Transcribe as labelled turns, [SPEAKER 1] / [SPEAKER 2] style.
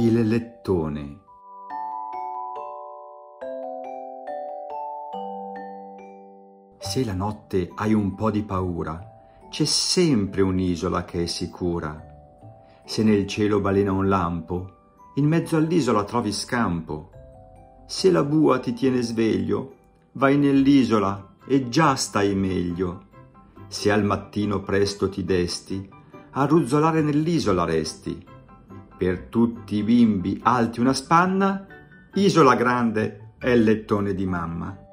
[SPEAKER 1] Il lettone Se la notte hai un po' di paura, c'è sempre un'isola che è sicura. Se nel cielo balena un lampo, in mezzo all'isola trovi scampo. Se la bua ti tiene sveglio, vai nell'isola e già stai meglio. Se al mattino presto ti desti, a ruzzolare nell'isola resti per tutti i bimbi alti una spanna, Isola Grande è il lettone di mamma.